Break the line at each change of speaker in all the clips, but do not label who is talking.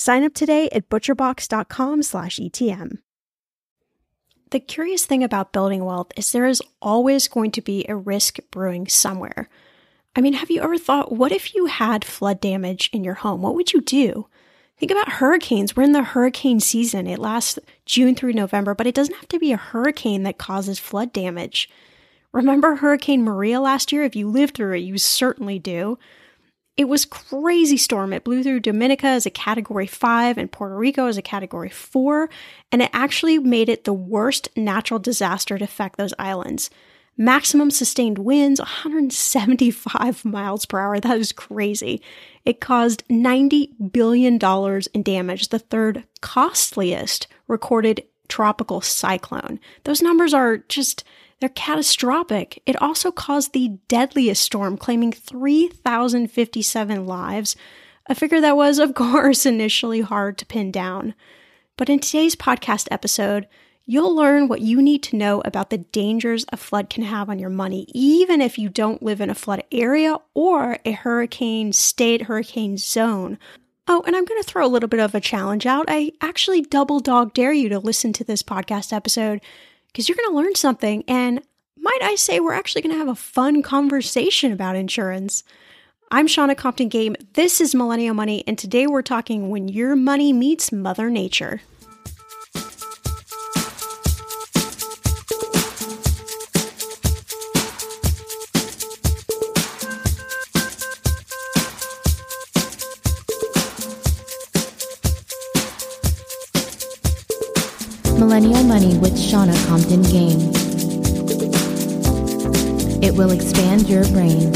Sign up today at butcherbox.com/etm. The curious thing about building wealth is there is always going to be a risk brewing somewhere. I mean, have you ever thought, what if you had flood damage in your home? What would you do? Think about hurricanes. We're in the hurricane season. It lasts June through November, but it doesn't have to be a hurricane that causes flood damage. Remember Hurricane Maria last year? If you lived through it, you certainly do. It was crazy storm. It blew through Dominica as a category 5 and Puerto Rico as a category 4, and it actually made it the worst natural disaster to affect those islands. Maximum sustained winds 175 miles per hour. That is crazy. It caused $90 billion in damage, the third costliest recorded tropical cyclone. Those numbers are just they're catastrophic. It also caused the deadliest storm, claiming 3,057 lives, a figure that was, of course, initially hard to pin down. But in today's podcast episode, you'll learn what you need to know about the dangers a flood can have on your money, even if you don't live in a flood area or a hurricane state, hurricane zone. Oh, and I'm going to throw a little bit of a challenge out. I actually double dog dare you to listen to this podcast episode because you're going to learn something. And might I say, we're actually going to have a fun conversation about insurance. I'm Shannah Compton Game. This is Millennial Money, and today we're talking when your money meets Mother Nature.
Millennial Money with Shannah Compton Game. It will expand your brain.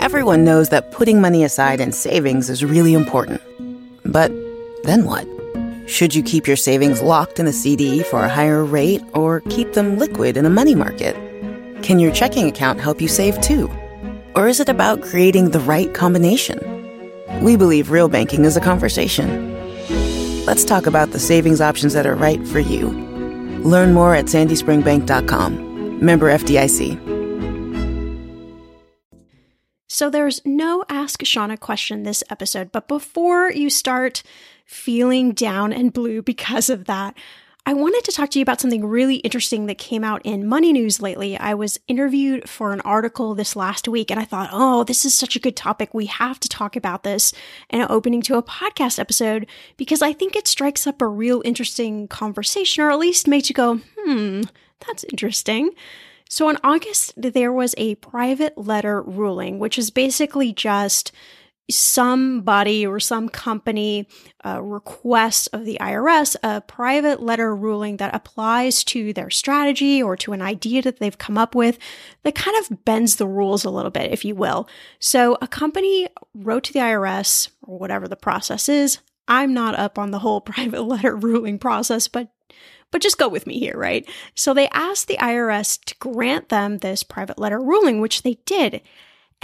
Everyone knows that putting money aside in savings is really important. But then what? Should you keep your savings locked in a CD for a higher rate or keep them liquid in a money market? Can your checking account help you save too? Or is it about creating the right combination? We believe real banking is a conversation. Let's talk about the savings options that are right for you. Learn more at sandyspringbank.com. Member FDIC.
So there's no Ask Shannah question this episode, but before you start feeling down and blue because of that, I wanted to talk to you about something really interesting that came out in Money News lately. I was interviewed for an article this last week and I thought, oh, this is such a good topic. We have to talk about this in an opening to a podcast episode because I think it strikes up a real interesting conversation or at least makes you go, hmm, that's interesting. So in August, there was a private letter ruling, which is basically just somebody or some company uh, requests of the IRS a private letter ruling that applies to their strategy or to an idea that they've come up with that kind of bends the rules a little bit, if you will. So a company wrote to the IRS or whatever the process is. I'm not up on the whole private letter ruling process, but but just go with me here, right? So they asked the IRS to grant them this private letter ruling, which they did.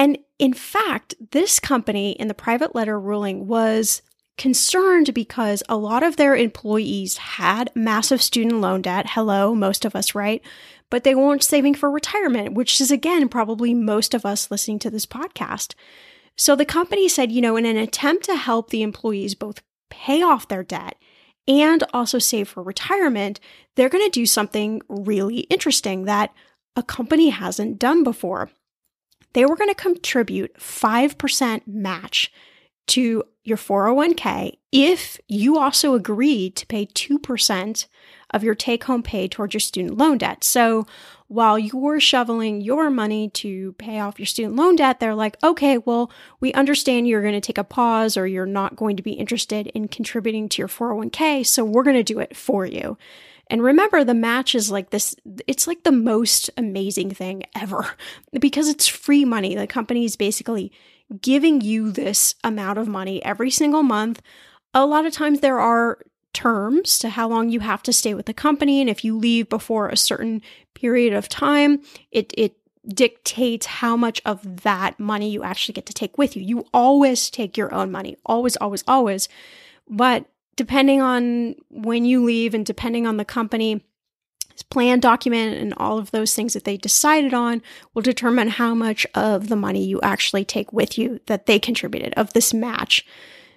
And in fact, this company in the private letter ruling was concerned because a lot of their employees had massive student loan debt. Hello, most of us, right? But they weren't saving for retirement, which is again probably most of us listening to this podcast. So the company said, you know, in an attempt to help the employees both pay off their debt and also save for retirement, they're going to do something really interesting that a company hasn't done before they were going to contribute 5% match to your 401k if you also agreed to pay 2% of your take home pay towards your student loan debt. So while you're shoveling your money to pay off your student loan debt, they're like, okay, well, we understand you're going to take a pause or you're not going to be interested in contributing to your 401k. So we're going to do it for you. And remember, the match is like this, it's like the most amazing thing ever because it's free money. The company is basically giving you this amount of money every single month. A lot of times there are terms to how long you have to stay with the company. And if you leave before a certain period of time, it, it dictates how much of that money you actually get to take with you. You always take your own money, always, always, always. But depending on when you leave and depending on the company, plan document and all of those things that they decided on will determine how much of the money you actually take with you that they contributed of this match.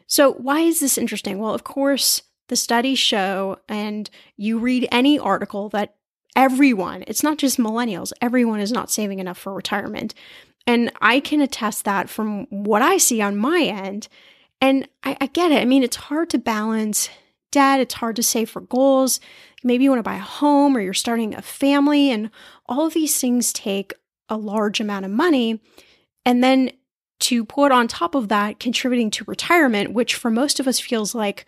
So, why is this interesting? Well, of course, the studies show, and you read any article that everyone, it's not just millennials, everyone is not saving enough for retirement. And I can attest that from what I see on my end and I, I get it. I mean, it's hard to balance debt, it's hard to save for goals. Maybe you want to buy a home or you're starting a family, and all of these things take a large amount of money. And then to put on top of that, contributing to retirement, which for most of us feels like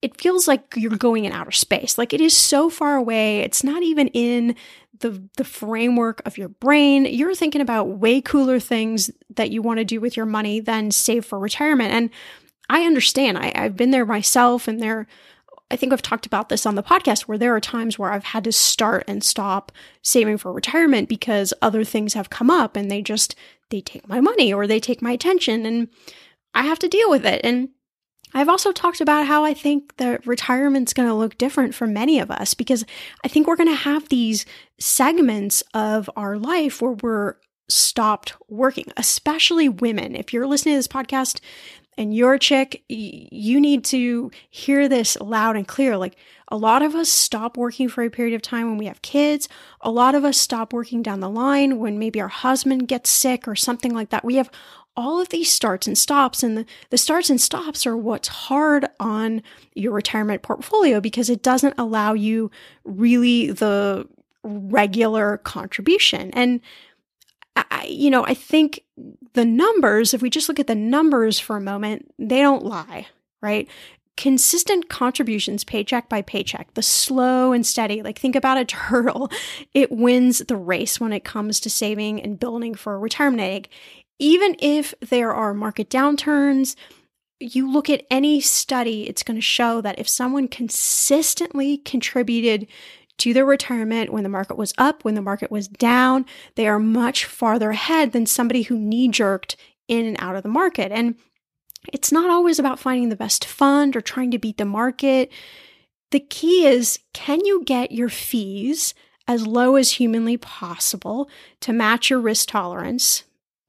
it feels like you're going in outer space. Like it is so far away. It's not even in the the framework of your brain. You're thinking about way cooler things that you want to do with your money than save for retirement. And I understand. I, I've been there myself, and there, I think I've talked about this on the podcast where there are times where I've had to start and stop saving for retirement because other things have come up and they just, they take my money or they take my attention and I have to deal with it. And I've also talked about how I think that retirement's going to look different for many of us because I think we're going to have these segments of our life where we're stopped working, especially women. If you're listening to this podcast, and you're a chick, you need to hear this loud and clear. Like a lot of us stop working for a period of time when we have kids. A lot of us stop working down the line when maybe our husband gets sick or something like that. We have all of these starts and stops, and the, the starts and stops are what's hard on your retirement portfolio because it doesn't allow you really the regular contribution. And I, you know, I think the numbers, if we just look at the numbers for a moment, they don't lie, right? Consistent contributions, paycheck by paycheck, the slow and steady, like think about a turtle, it wins the race when it comes to saving and building for a retirement egg. Even if there are market downturns, you look at any study, it's going to show that if someone consistently contributed to their retirement when the market was up, when the market was down, they are much farther ahead than somebody who knee jerked in and out of the market. And it's not always about finding the best fund or trying to beat the market. The key is can you get your fees as low as humanly possible to match your risk tolerance?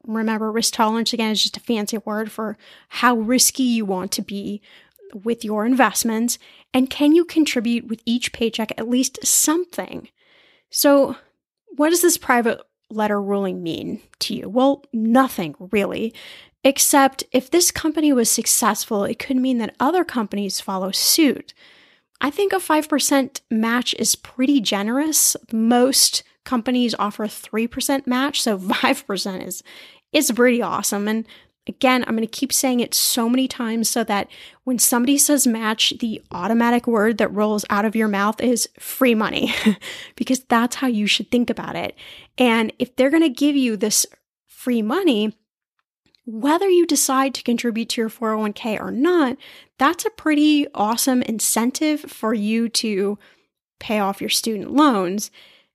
Remember, risk tolerance again is just a fancy word for how risky you want to be with your investments. And can you contribute with each paycheck at least something? So, what does this private letter ruling mean to you? Well, nothing really. Except if this company was successful, it could mean that other companies follow suit. I think a 5% match is pretty generous. Most companies offer a 3% match, so 5% is is pretty awesome. And again, I'm going to keep saying it so many times so that when somebody says match, the automatic word that rolls out of your mouth is free money because that's how you should think about it. And if they're going to give you this free money, whether you decide to contribute to your 401k or not, that's a pretty awesome incentive for you to pay off your student loans.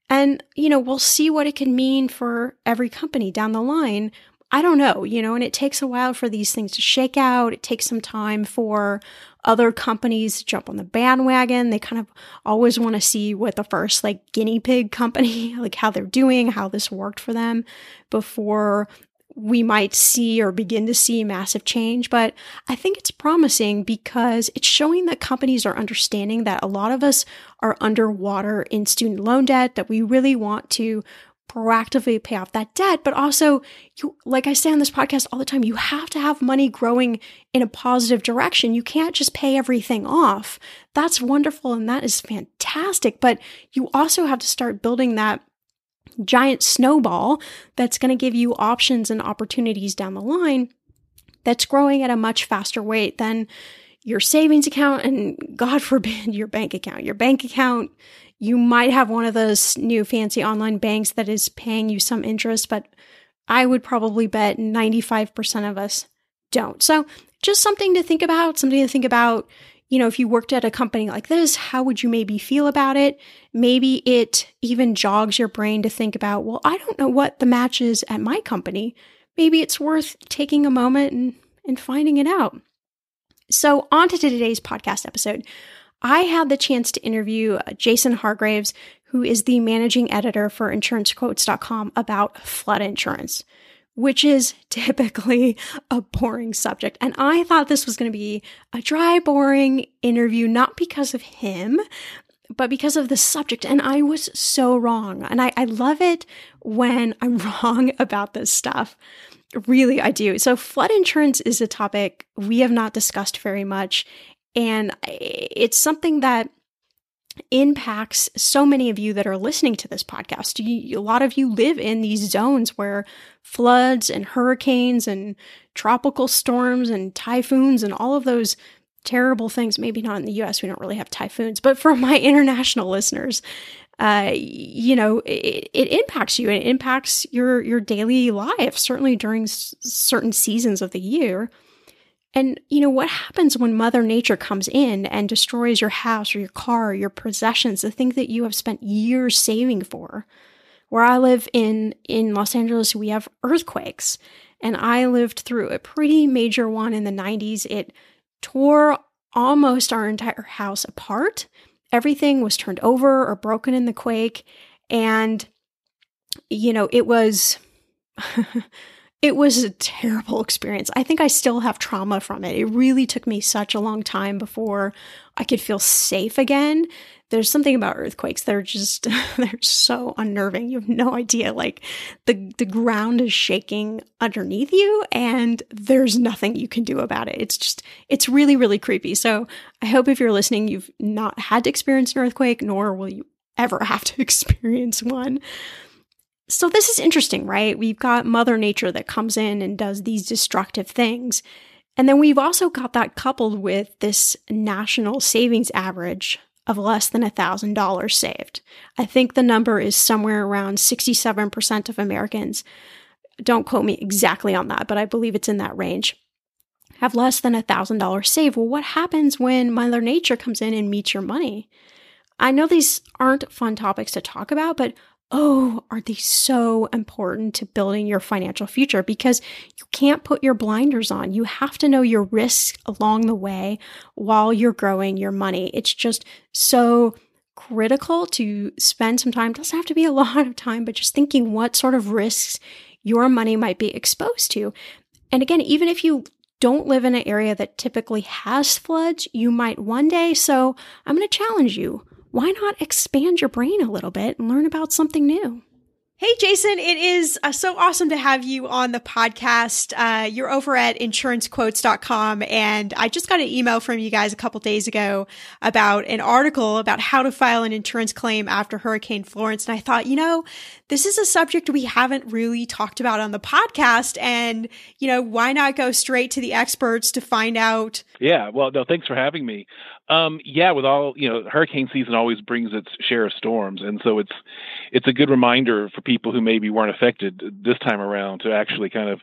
And, you know, we'll see what it can mean for every company down the line. I don't know, you know, and it takes a while for these things to shake out. It takes some time for other companies to jump on the bandwagon. They kind of always want to see what the first like guinea pig company, like how they're doing, how this worked for them before we might see or begin to see massive change, but I think it's promising because it's showing that companies are understanding that a lot of us are underwater in student loan debt, that we really want to proactively pay off that debt, but also you like I say on this podcast all the time, you have to have money growing in a positive direction. You can't just pay everything off. That's wonderful and that is fantastic, but you also have to start building that giant snowball that's going to give you options and opportunities down the line that's growing at a much faster rate than your savings account and God forbid your bank account. Your bank account, you might have one of those new fancy online banks that is paying you some interest, but I would probably bet 95% of us don't. So, just something to think about, something to think about you know, if you worked at a company like this, how would you maybe feel about it? Maybe it even jogs your brain to think about, well, I don't know what the match is at my company. Maybe it's worth taking a moment and, and finding it out. So, on to today's podcast episode. I had the chance to interview uh, Jason Hargraves, who is the managing editor for insurancequotes.com about flood insurance which is typically a boring subject. And I thought this was going to be a dry, boring interview, not because of him, but because of the subject. And I was so wrong. And I, I love it when I'm wrong about this stuff. Really, I do. So, flood insurance is a topic we have not discussed very much. And it's something that impacts so many of you that are listening to this podcast. You, a lot of you live in these zones where floods and hurricanes and tropical storms and typhoons and all of those terrible things, maybe not in the US, we don't really have typhoons, but for my international listeners, uh, you know, it, it, impacts you. It impacts your your daily life, certainly during s- certain seasons of the year. And you know, what happens when Mother Nature comes in and destroys your house or your car or your possessions, the things that you have spent years saving for? Where I live in in Los Angeles, we have earthquakes. And I lived through a pretty major one in the 90s. It tore almost our entire house apart. Everything was turned over or broken in the quake. And, you know, it was It was a terrible experience. I think I still have trauma from it. It really took me such a long time before I could feel safe again. There's something about earthquakes that are just they're so unnerving. You have no idea. Like the the ground is shaking underneath you and there's nothing you can do about it. It's just it's really really creepy. So, I hope if you're listening you've not had to experience an earthquake nor will you ever have to experience one. So, this is interesting, right? We've got Mother Nature that comes in and does these destructive things. And then we've also got that coupled with this national savings average of less than $1,000 saved. I think the number is somewhere around 67% of Americans. Don't quote me exactly on that, but I believe it's in that range. have less than a $1,000 saved. Well, what happens when Mother Nature comes in and meets your money? I know these aren't fun topics to talk about, but oh, are they so important to building your financial future because you can't put your blinders on. You have to know your risks along the way while you're growing your money. It's just so critical to spend some time. Doesn't have to be a lot of time, but just thinking what sort of risks your money might be exposed to. And again, even if you don't live in an area that typically has floods, you might one day. So I'm going to challenge you why not expand your brain a little bit and learn about something new? Hey, Jason, it is uh, so awesome to have you on the podcast. Uh, you're over at insurancequotes.com, and I just got an email from you guys a couple days ago about an article about how to file an insurance claim after Hurricane Florence. And I thought, you know, this is a subject we haven't really talked about on the podcast. And, you know, why not go straight to the experts to find out?
Yeah, well, no, thanks for having me. Um, yeah, with all you know, hurricane season always brings its share of storms, and so it's it's a good reminder for people who maybe weren't affected this time around to actually kind of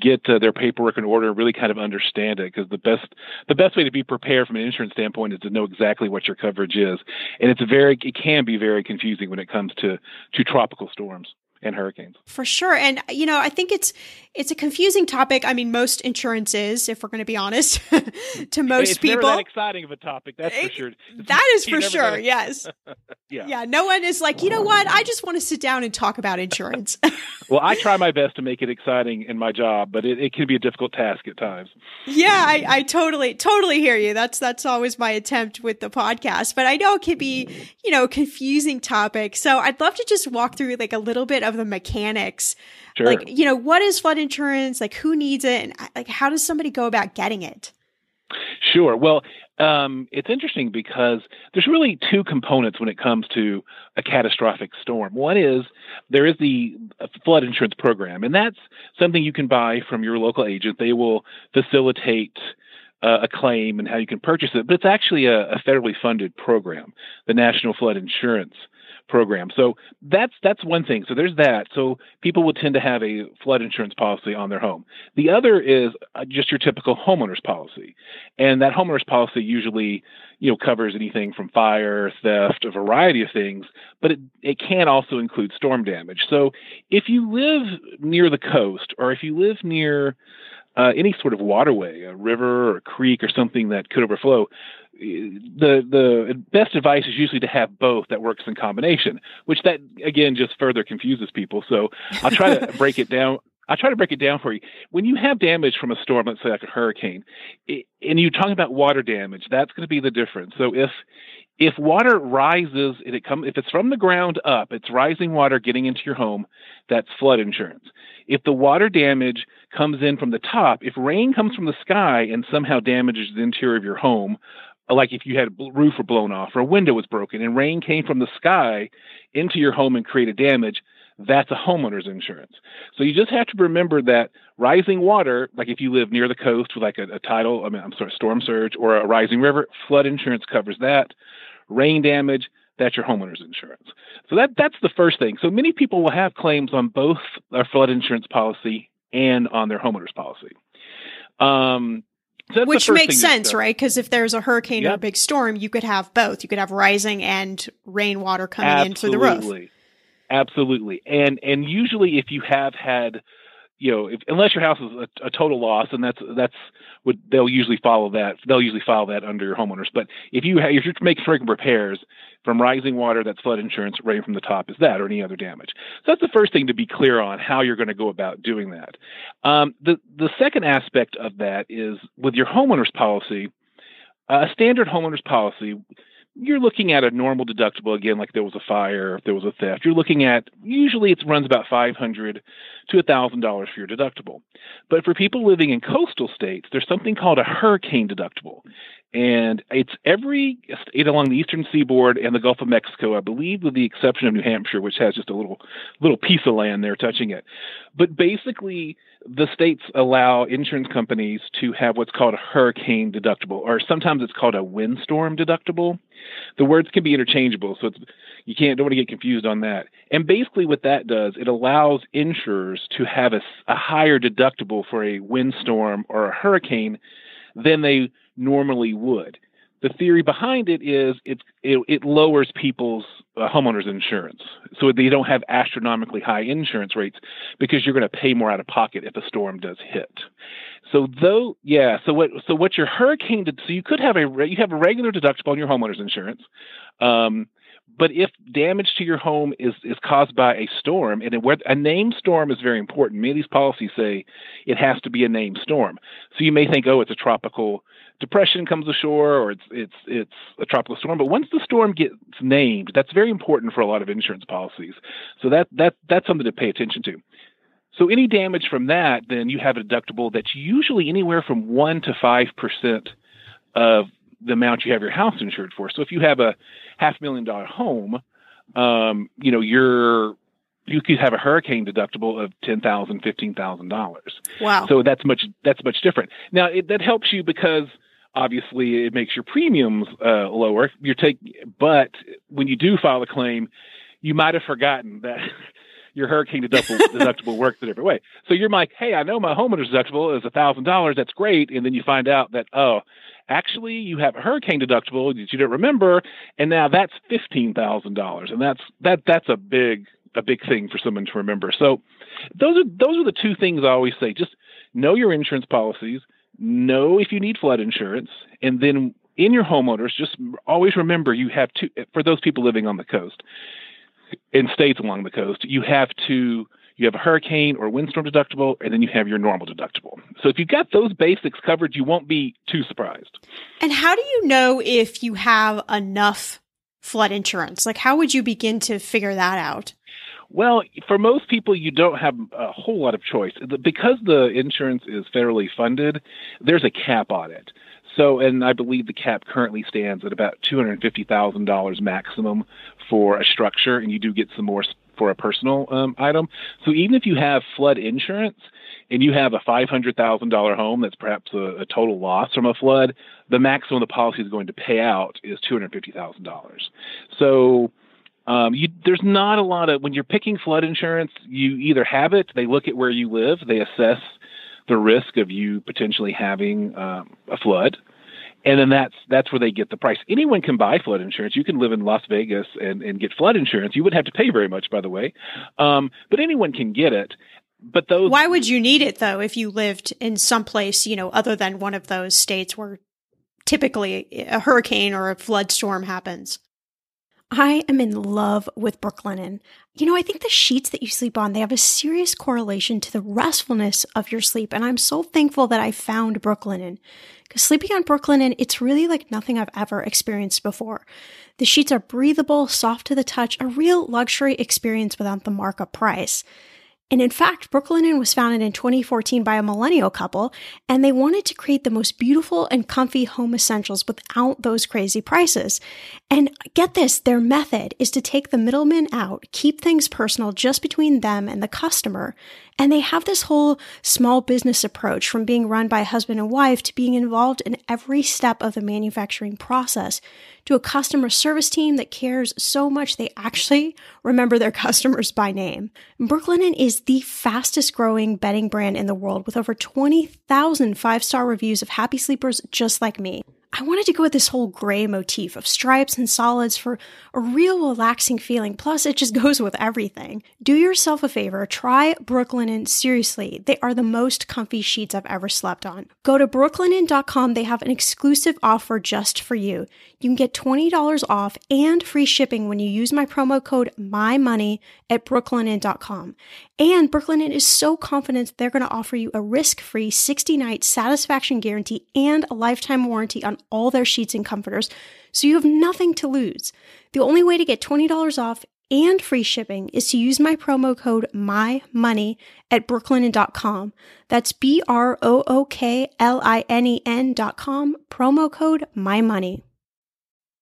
get uh, their paperwork in order and really kind of understand it. Because the best the best way to be prepared from an insurance standpoint is to know exactly what your coverage is, and it's very it can be very confusing when it comes to to tropical storms and hurricanes.
For sure. And you know, I think it's it's a confusing topic. I mean, most insurances, if we're going to be honest, to most
it's
people.
Never that exciting of a topic, that's for sure.
It's, that is for sure. Yes. yeah. Yeah. No one is like, you know what? I just want to sit down and talk about insurance.
well, I try my best to make it exciting in my job, but it, it can be a difficult task at times.
Yeah, I, I totally, totally hear you. That's that's always my attempt with the podcast. But I know it can be, you know, confusing topic. So I'd love to just walk through like a little bit of the mechanics.
Sure.
Like, you know, what is flood insurance? Like who needs it? And like how does somebody go about getting it?
Sure. Well, um, it's interesting because there's really two components when it comes to a catastrophic storm. One is there is the flood insurance program, and that's something you can buy from your local agent. They will facilitate uh, a claim and how you can purchase it, but it's actually a, a federally funded program, the National Flood Insurance program. So that's that's one thing. So there's that. So people would tend to have a flood insurance policy on their home. The other is uh, just your typical homeowners policy, and that homeowners policy usually you know covers anything from fire, theft, a variety of things, but it it can also include storm damage. So if you live near the coast or if you live near uh, any sort of waterway, a river or a creek or something that could overflow, the the best advice is usually to have both that works in combination, which that again just further confuses people. So I'll try to break it down. I'll try to break it down for you. When you have damage from a storm, let's say like a hurricane, it, and you're talking about water damage, that's going to be the difference. So if if water rises and it come if it's from the ground up, it's rising water getting into your home, that's flood insurance. If the water damage comes in from the top, if rain comes from the sky and somehow damages the interior of your home, like if you had a roof were blown off or a window was broken and rain came from the sky into your home and created damage, that's a homeowner's insurance. So you just have to remember that rising water, like if you live near the coast with like a, a tidal, I mean, I'm sorry, storm surge or a rising river, flood insurance covers that. Rain damage, that's your homeowner's insurance. So that that's the first thing. So many people will have claims on both their flood insurance policy and on their homeowner's policy. Um,
so Which makes sense, right? Because if there's a hurricane yep. or a big storm, you could have both. You could have rising and rainwater coming
Absolutely.
in through the roof.
Absolutely. And and usually if you have had you know, if, unless your house is a, a, total loss, and that's that's what they'll usually follow that. They'll usually file that under your homeowners. But if you have, if you're making frequent repairs from rising water, that's flood insurance. Rain from the top is that, or any other damage. So that's the first thing to be clear on how you're going to go about doing that. Um, the the second aspect of that is with your homeowners policy. A standard homeowners policy you're looking at a normal deductible again, like there was a fire, if there was a theft. You're looking at usually it runs about five hundred to thousand dollars for your deductible. But for people living in coastal states, there's something called a hurricane deductible, and it's every state along the eastern seaboard and the Gulf of Mexico, I believe, with the exception of New Hampshire, which has just a little little piece of land there touching it. But basically, the states allow insurance companies to have what's called a hurricane deductible, or sometimes it's called a windstorm deductible. The words can be interchangeable, so You can't don't want to get confused on that. And basically, what that does, it allows insurers to have a, a higher deductible for a windstorm or a hurricane than they normally would. The theory behind it is it, it lowers people's uh, homeowners insurance, so they don't have astronomically high insurance rates because you're going to pay more out of pocket if a storm does hit. So though, yeah. So what? So what your hurricane did? So you could have a you have a regular deductible on your homeowners insurance. Um, but if damage to your home is, is caused by a storm, and it, a named storm is very important. Many of these policies say it has to be a named storm. So you may think, oh, it's a tropical depression comes ashore, or it's it's it's a tropical storm. But once the storm gets named, that's very important for a lot of insurance policies. So that that that's something to pay attention to. So any damage from that, then you have a deductible that's usually anywhere from one to five percent of the amount you have your house insured for. So if you have a half million dollar home, um, you know, you're you could have a hurricane deductible of ten thousand, fifteen thousand dollars.
Wow!
So that's much that's much different. Now it, that helps you because obviously it makes your premiums uh, lower. You're take, but when you do file a claim, you might have forgotten that your hurricane deductible, deductible works a different way. So you're like, hey, I know my homeowner's deductible is a thousand dollars. That's great. And then you find out that oh, actually you have a hurricane deductible that you didn't remember, and now that's fifteen thousand dollars, and that's that that's a big a big thing for someone to remember. So those are those are the two things I always say. Just know your insurance policies, know if you need flood insurance, and then in your homeowners, just always remember you have to, for those people living on the coast in states along the coast, you have to you have a hurricane or windstorm deductible, and then you have your normal deductible. So if you've got those basics covered, you won't be too surprised.
And how do you know if you have enough flood insurance? Like, how would you begin to figure that out?
Well, for most people, you don't have a whole lot of choice. Because the insurance is federally funded, there's a cap on it. So, and I believe the cap currently stands at about $250,000 maximum for a structure, and you do get some more for a personal um, item. So even if you have flood insurance and you have a $500,000 home that's perhaps a, a, total loss from a flood, the maximum the policy is going to pay out is $250,000. So um, you, there's not a lot of when you're picking flood insurance, you either have it, they look at where you live, they assess the risk of you potentially having um, a flood, and then that's that's where they get the price. Anyone can buy flood insurance. You can live in Las Vegas and, and get flood insurance. You wouldn't have to pay very much, by the way, um, but anyone can get it. But those.
Why would you need it though if you lived in some place you know other than one of those states where typically a hurricane or a flood storm happens? I am in love with Brooklinen. You know, I think the sheets that you sleep on, they have a serious correlation to the restfulness of your sleep. And I'm so thankful that I found Brooklinen. Because sleeping on Brooklinen, it's really like nothing I've ever experienced before. The sheets are breathable, soft to the touch, a real luxury experience without the markup price. And in fact, Brooklinen was founded in 2014 by a millennial couple, and they wanted to create the most beautiful and comfy home essentials without those crazy prices. And get this, their method is to take the middleman out, keep things personal just between them and the customer, and they have this whole small business approach from being run by husband and wife to being involved in every step of the manufacturing process to a customer service team that cares so much they actually remember their customers by name. Brooklinen is the fastest growing bedding brand in the world with over 20,000 five star reviews of happy sleepers just like me. I wanted to go with this whole gray motif of stripes and solids for a real relaxing feeling. Plus, it just goes with everything. Do yourself a favor, try Brooklinen seriously. They are the most comfy sheets I've ever slept on. Go to brooklinen.com. They have an exclusive offer just for you. You can get $20 off and free shipping when you use my promo code MyMoney at brooklinen.com. And Brooklinen is so confident they're going to offer you a risk-free 60-night satisfaction guarantee and a lifetime warranty on all their sheets and comforters, so you have nothing to lose. The only way to get $20 off and free shipping is to use my promo code MyMoney at brooklinen.com. That's B R O O K L I N E N.com, promo code MyMoney.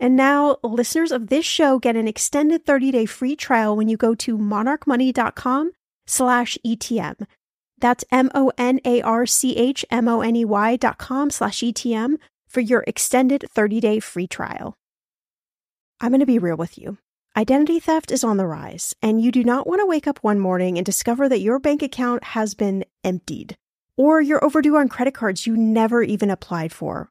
And now listeners of this show get an extended 30-day free trial when you go to monarchmoney.com slash ETM. That's M-O-N-A-R-C-H-M-O-N-E-Y dot com slash ETM for your extended 30-day free trial. I'm going to be real with you. Identity theft is on the rise, and you do not want to wake up one morning and discover that your bank account has been emptied, or you're overdue on credit cards you never even applied for.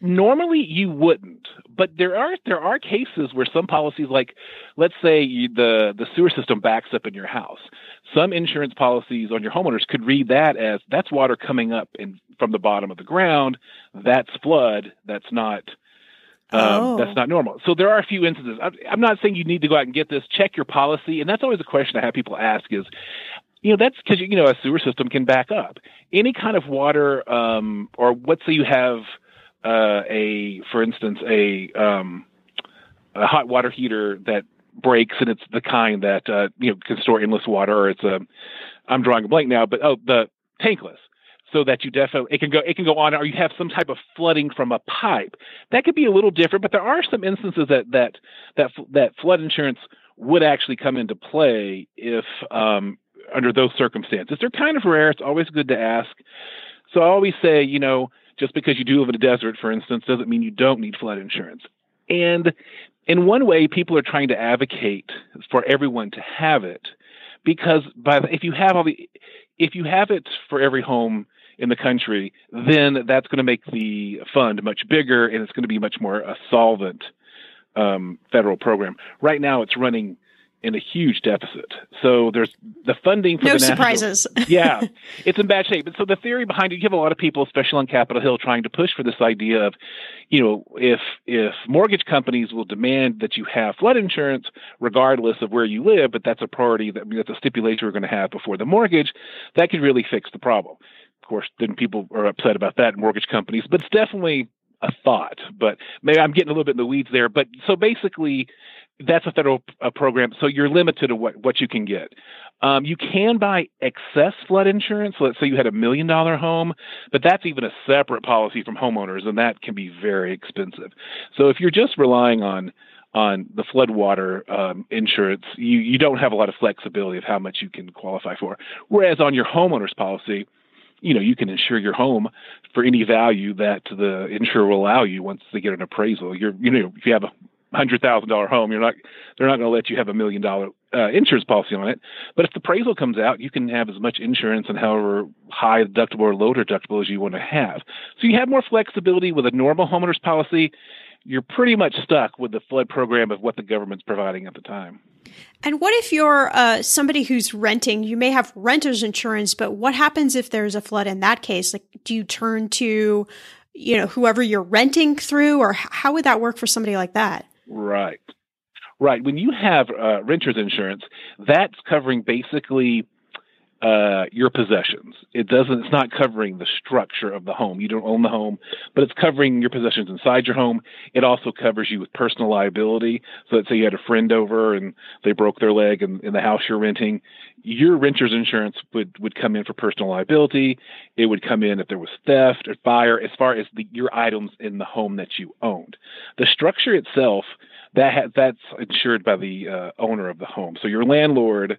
Normally, you wouldn't, but there are there are cases where some policies, like let's say you, the the sewer system backs up in your house, some insurance policies on your homeowners could read that as that's water coming up in from the bottom of the ground. That's flood. That's not. Um,
Oh.
That's not normal. So there are a few instances. I'm, I'm not saying you need to go out and get this. Check your policy, and that's always a question I have people ask: is you know that's because you know a sewer system can back up. Any kind of water, um, or let's say you have uh, a, for instance, a um, a hot water heater that breaks, and it's the kind that uh, you know can store endless water, or it's a I'm drawing a blank now, but oh, the tankless. So that you definitely it can go it can go on, or you have some type of flooding from a pipe. That could be a little different, but there are some instances that that that that flood insurance would actually come into play if um, under those circumstances. They're kind of rare. It's always good to ask. So I always say, you know, just because you do live in a desert, for instance, doesn't mean you don't need flood insurance. And in one way, people are trying to advocate for everyone to have it because by if you have all the if you have it for every home in the country, then that's going to make the fund much bigger and it's going to be much more a solvent um, federal program. Right now, it's running in a huge deficit. So there's the funding for
No
the national-
surprises.
yeah, it's in bad shape. And so the theory behind it, you have a lot of people, especially on Capitol Hill, trying to push for this idea of, you know, if if mortgage companies will demand that you have flood insurance regardless of where you live, but that's a priority that that's a stipulation we're going to have before the mortgage, that could really fix the problem. Of course, then people are upset about that in mortgage companies, but it's definitely a thought. But maybe I'm getting a little bit in the weeds there. But so basically, that's a federal uh, program, so you're limited to what, what you can get. Um, you can buy excess flood insurance. Let's say you had a million dollar home, but that's even a separate policy from homeowners, and that can be very expensive. So if you're just relying on on the floodwater um, insurance, you, you don't have a lot of flexibility of how much you can qualify for. Whereas on your homeowners policy, you know, you can insure your home for any value that the insurer will allow you once they get an appraisal. You're, you know, if you have a hundred thousand dollar home, you're not, they're not going to let you have a million dollar uh, insurance policy on it. But if the appraisal comes out, you can have as much insurance and however high deductible or low deductible as you want to have. So you have more flexibility with a normal homeowners policy. You're pretty much stuck with the flood program of what the government's providing at the time.
And what if you're uh, somebody who's renting? You may have renter's insurance, but what happens if there's a flood in that case? Like, do you turn to, you know, whoever you're renting through, or how would that work for somebody like that?
Right. Right. When you have uh, renter's insurance, that's covering basically uh, your possessions. It doesn't. It's not covering the structure of the home. You don't own the home, but it's covering your possessions inside your home. It also covers you with personal liability. So let's say you had a friend over and they broke their leg in, in the house you're renting. Your renter's insurance would would come in for personal liability. It would come in if there was theft or fire, as far as the, your items in the home that you owned. The structure itself that ha- that's insured by the uh, owner of the home. So your landlord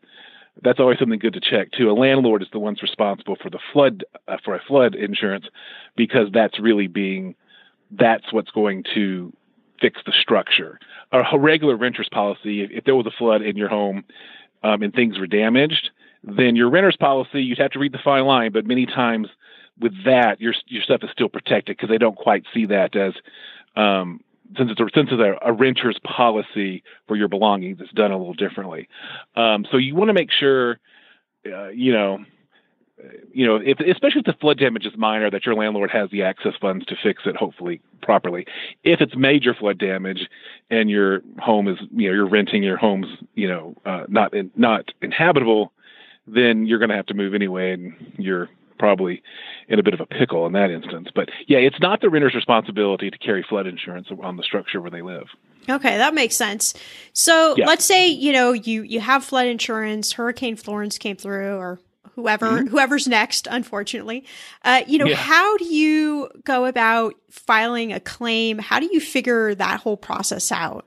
that's always something good to check too. A landlord is the one's responsible for the flood uh, for a flood insurance because that's really being that's what's going to fix the structure. A regular renter's policy, if, there was a flood in your home um, and things were damaged, then your renter's policy you'd have to read the fine line. But many times with that, your your stuff is still protected because they don't quite see that as um, since it's a, since it's a, a, renter's policy for your belongings, it's done a little differently. Um, so you want to make sure, uh, you know, you know, if, especially if the flood damage is minor, that your landlord has the access funds to fix it, hopefully properly. If it's major flood damage and your home is, you know, you're renting your home's, you know, uh, not in, not inhabitable, then you're going to have to move anyway, and you're probably in a bit of a pickle in that instance. But yeah, it's not the renter's responsibility to carry flood insurance on the structure where they live.
Okay, that makes sense. So yeah. let's say you know you you have flood insurance. Hurricane Florence came through, or whoever mm-hmm. whoever's next unfortunately uh, you know yeah. how do you go about filing a claim how do you figure that whole process out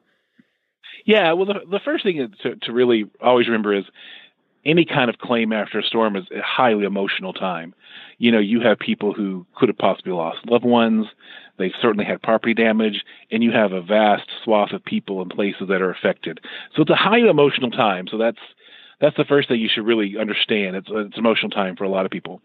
yeah well the, the first thing to, to really always remember is any kind of claim after a storm is a highly emotional time you know you have people who could have possibly lost loved ones they've certainly had property damage and you have a vast swath of people and places that are affected so it's a highly emotional time so that's that's the first thing you should really understand. It's it's emotional time for a lot of people.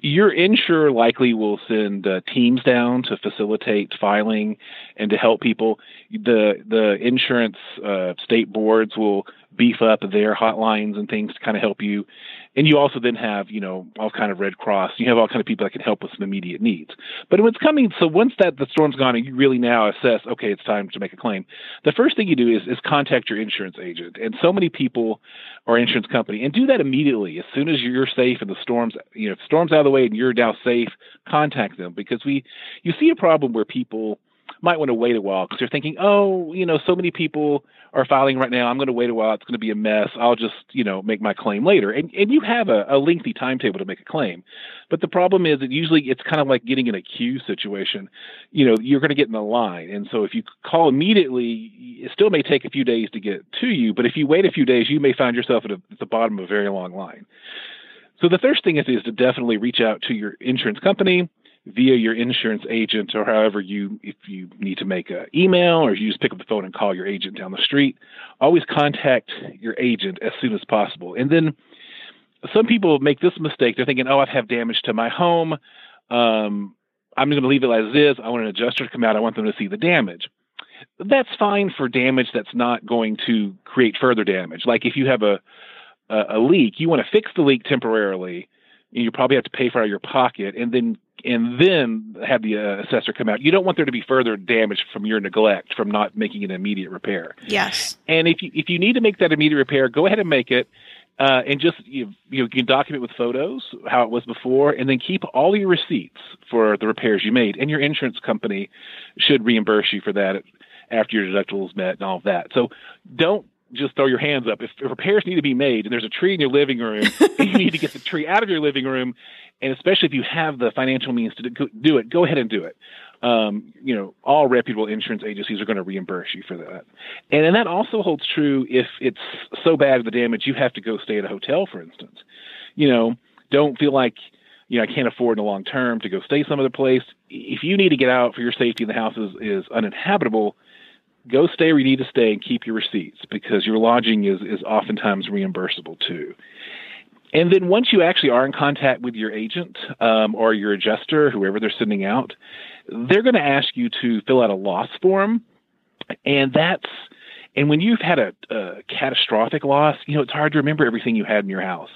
Your insurer likely will send uh, teams down to facilitate filing and to help people. The the insurance uh, state boards will beef up their hotlines and things to kind of help you. And you also then have you know all kind of red cross. You have all kind of people that can help with some immediate needs. But when it's coming so once that the storm's gone and you really now assess okay it's time to make a claim the first thing you do is, is contact your insurance agent. And so many people or insurance company and do that immediately. As soon as you're safe and the storms you know storms out of the way and you're now safe contact them. Because we you see a problem where people might want to wait a while because they're thinking, oh, you know, so many people are filing right now. I'm going to wait a while. It's going to be a mess. I'll just, you know, make my claim later. And and you have a, a lengthy timetable to make a claim, but the problem is that usually it's kind of like getting in a queue situation. You know, you're going to get in the line, and so if you call immediately, it still may take a few days to get to you. But if you wait a few days, you may find yourself at, a, at the bottom of a very long line. So the first thing is, is to definitely reach out to your insurance company via your insurance agent or however you if you need to make an email or you just pick up the phone and call your agent down the street always contact your agent as soon as possible. And then some people make this mistake. They're thinking oh i have damage to my home. Um, i'm going to leave it as is. I want an adjuster to come out. I want them to see the damage. That's fine for damage that's not going to create further damage. Like if you have a a, a leak you want to fix the leak temporarily you probably have to pay for it out of your pocket and then and then have the uh, assessor come out. You don't want there to be further damage from your neglect from not making an immediate repair.
Yes.
And if you if you need to make that immediate repair, go ahead and make it. Uh, and just you, you, can document with photos how it was before, and then keep all your receipts for the repairs you made. And your insurance company should reimburse you for that after your deductible is met and all of that. So don't just throw your hands up. If, if, repairs need to be made and there's a tree in your living room, you need to get the tree out of your living room. And especially if you have the financial means to do it, go ahead and do it. Um, you know, all reputable insurance agencies are going to reimburse you for that. And, and that also holds true if it's so bad the damage you have to go stay at a hotel, for instance. You know, don't feel like you know, I can't afford in the long term to go stay some other place. If you need to get out for your safety and the house is, is uninhabitable, go stay where you need to stay and keep your receipts because your lodging is, is oftentimes reimbursable too. And then once you actually are in contact with your agent um, or your adjuster, whoever they're sending out, they're going to ask you to fill out a loss form. And that's and when you've had a, a catastrophic loss, you know it's hard to remember everything you had in your house.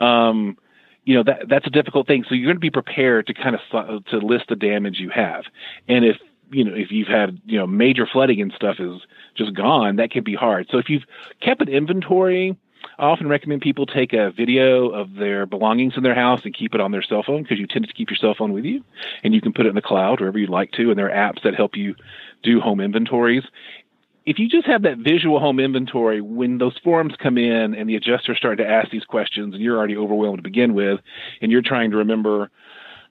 Um, you know that that's a difficult thing. So you're going to be prepared to kind of to list the damage you have. And if you know, if you've had, you know, major flooding and stuff is just gone, that can be hard. So if you've kept an inventory, I often recommend people take a video of their belongings in their house and keep it on their cell phone because you tend to keep your cell phone with you and you can put it in the cloud wherever you'd like to. And there are apps that help you do home inventories. If you just have that visual home inventory, when those forms come in and the adjusters start to ask these questions and you're already overwhelmed to begin with, and you're trying to remember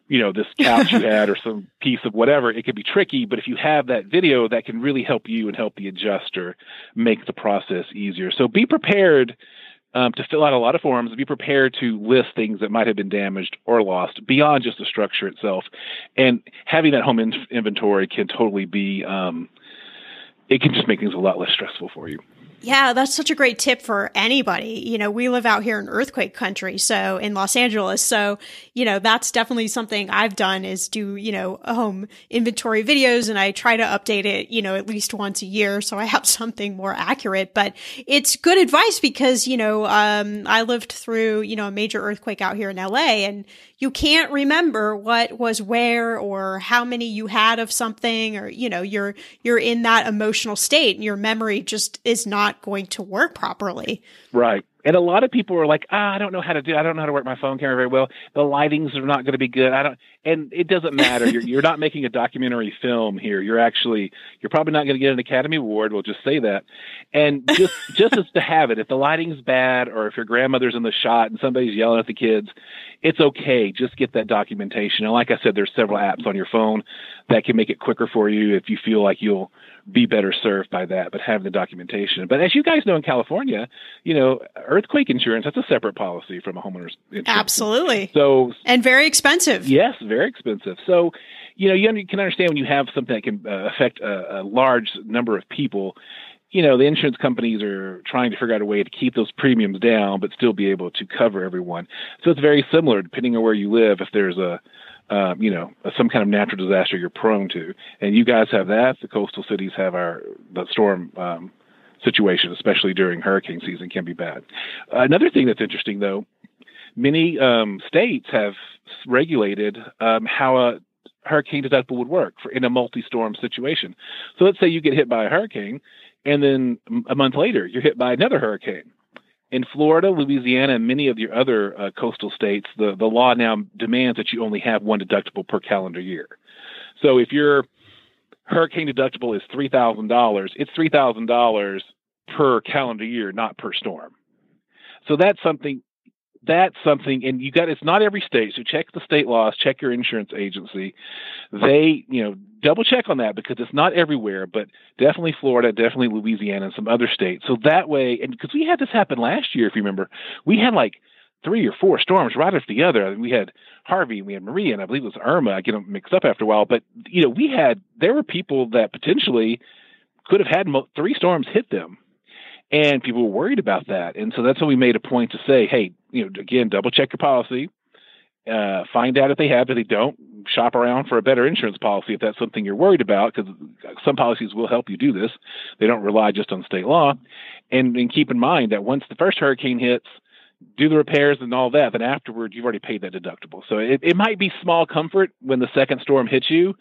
you know this couch you had or some piece of whatever it could be tricky but if you have that video that can really help you and help the adjuster make the process easier. So be prepared um, to fill out a lot of forms. Be prepared to list things that might have been damaged or lost beyond just the structure itself. And having that home in- inventory can totally be um, it can just make things a lot less stressful for you
Yeah, that's such a great tip for anybody. You know, we live out here in earthquake country, so in Los Angeles. So, you know, that's definitely something I've done is do, you know, home inventory videos and I try to update it, you know, at least once a year. So I have something more accurate, but it's good advice because, you know, um, I lived through, you know, a major earthquake out here in LA and you can't remember what was where or how many you had of something or you know you're you're in that emotional state and your memory just is not going to work properly
right and a lot of people are like, ah, I don't know how to do. I don't know how to work my phone camera very well. The lightings are not going to be good. I don't, and it doesn't matter. you're you're not making a documentary film here. You're actually you're probably not going to get an Academy Award. We'll just say that. And just just as to have it, if the lighting's bad or if your grandmother's in the shot and somebody's yelling at the kids, it's okay. Just get that documentation. And like I said, there's several apps on your phone that can make it quicker for you if you feel like you'll be better served by that, but having the documentation. But as you guys know in California, you know, earthquake insurance, that's a separate policy from a homeowner's insurance.
Absolutely.
So
and very expensive.
Yes, very expensive. So, you know, you can understand when you have something that can uh, affect a, a large number of people, you know, the insurance companies are trying to figure out a way to keep those premiums down, but still be able to cover everyone. So it's very similar, depending on where you live. If there's a um, you know, some kind of natural disaster you're prone to. And you guys have that. The coastal cities have our the storm um, situation, especially during hurricane season, can be bad. Another thing that's interesting, though, many um, states have regulated um, how a hurricane deductible would work for in a multi-storm situation. So let's say you get hit by a hurricane, and then a month later you're hit by another hurricane in Florida, Louisiana, and many of your other uh, coastal states, the, the law now demands that you only have one deductible per calendar year. So if your hurricane deductible is $3,000, it's $3,000 per calendar year, not per storm. So that's something that's something and you got it's not every state so check the state laws check your insurance agency. They you know double check on that because it's not everywhere but definitely florida definitely louisiana and some other states. So that way and because we had this happen last year if you remember we had like three or four storms right after the other. We had harvey and we had maria and i believe it was irma. I get them mixed up after a while but you know we had there were people that potentially could have had mo- three storms hit them and people were worried about that. And so that's when we made a point to say, hey, you know, again, double check your policy, uh, find out if they have. If they don't, shop around for a better insurance policy if that's something you're worried about, because some policies will help you do this. They don't rely just on state law. And, and keep in mind that once the first hurricane hits, do the repairs and all that, then afterward you've already paid that deductible. So it, it might be small comfort when the second storm hits you,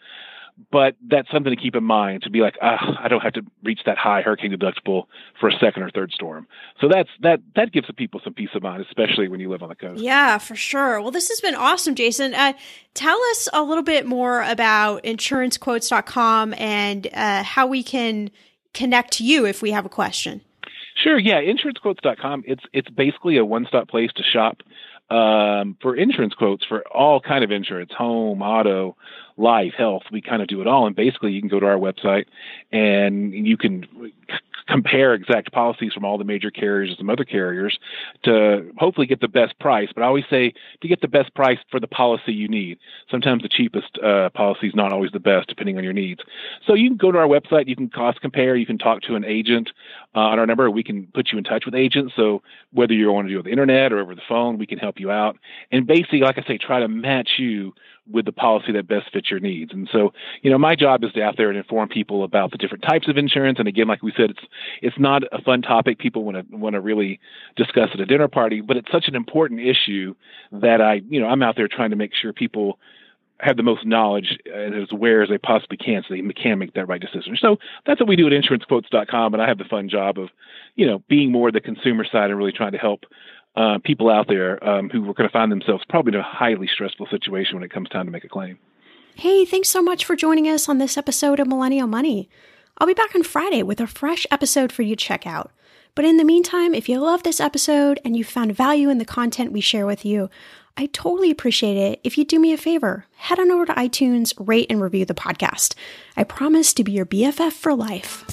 but that's something to keep in mind to be like, ah, I don't have to reach that high hurricane deductible for a second or third storm. So that's that that gives the people some peace of mind, especially when you live on the coast.
Yeah, for sure. Well, this has been awesome, Jason. Uh, tell us a little bit more about insurancequotes.com and uh, how we can connect to you if we have a question.
Sure. Yeah, insurancequotes.com. It's it's basically a one-stop place to shop um, for insurance quotes for all kind of insurance, home, auto, life, health. We kind of do it all. And basically, you can go to our website and you can compare exact policies from all the major carriers and some other carriers to hopefully get the best price. But I always say to get the best price for the policy you need. Sometimes the cheapest uh, policy is not always the best, depending on your needs. So you can go to our website, you can cost compare, you can talk to an agent uh, on our number. We can put you in touch with agents. So whether you want to do it the internet or over the phone, we can help you out. And basically, like I say, try to match you with the policy that best fits your needs. And so, you know, my job is to out there and inform people about the different types of insurance. And again, like we said, it's it's not a fun topic people want to want to really discuss at a dinner party, but it's such an important issue that I, you know, I'm out there trying to make sure people have the most knowledge and as aware as they possibly can so they can make that right decision. So that's what we do at insurancequotes.com. And I have the fun job of, you know, being more the consumer side and really trying to help uh, people out there um, who are going to find themselves probably in a highly stressful situation when it comes time to make a claim.
Hey, thanks so much for joining us on this episode of Millennial Money. I'll be back on Friday with a fresh episode for you to check out. But in the meantime, if you love this episode and you found value in the content we share with you, I totally appreciate it if you do me a favor. Head on over to iTunes, rate and review the podcast. I promise to be your BFF for life.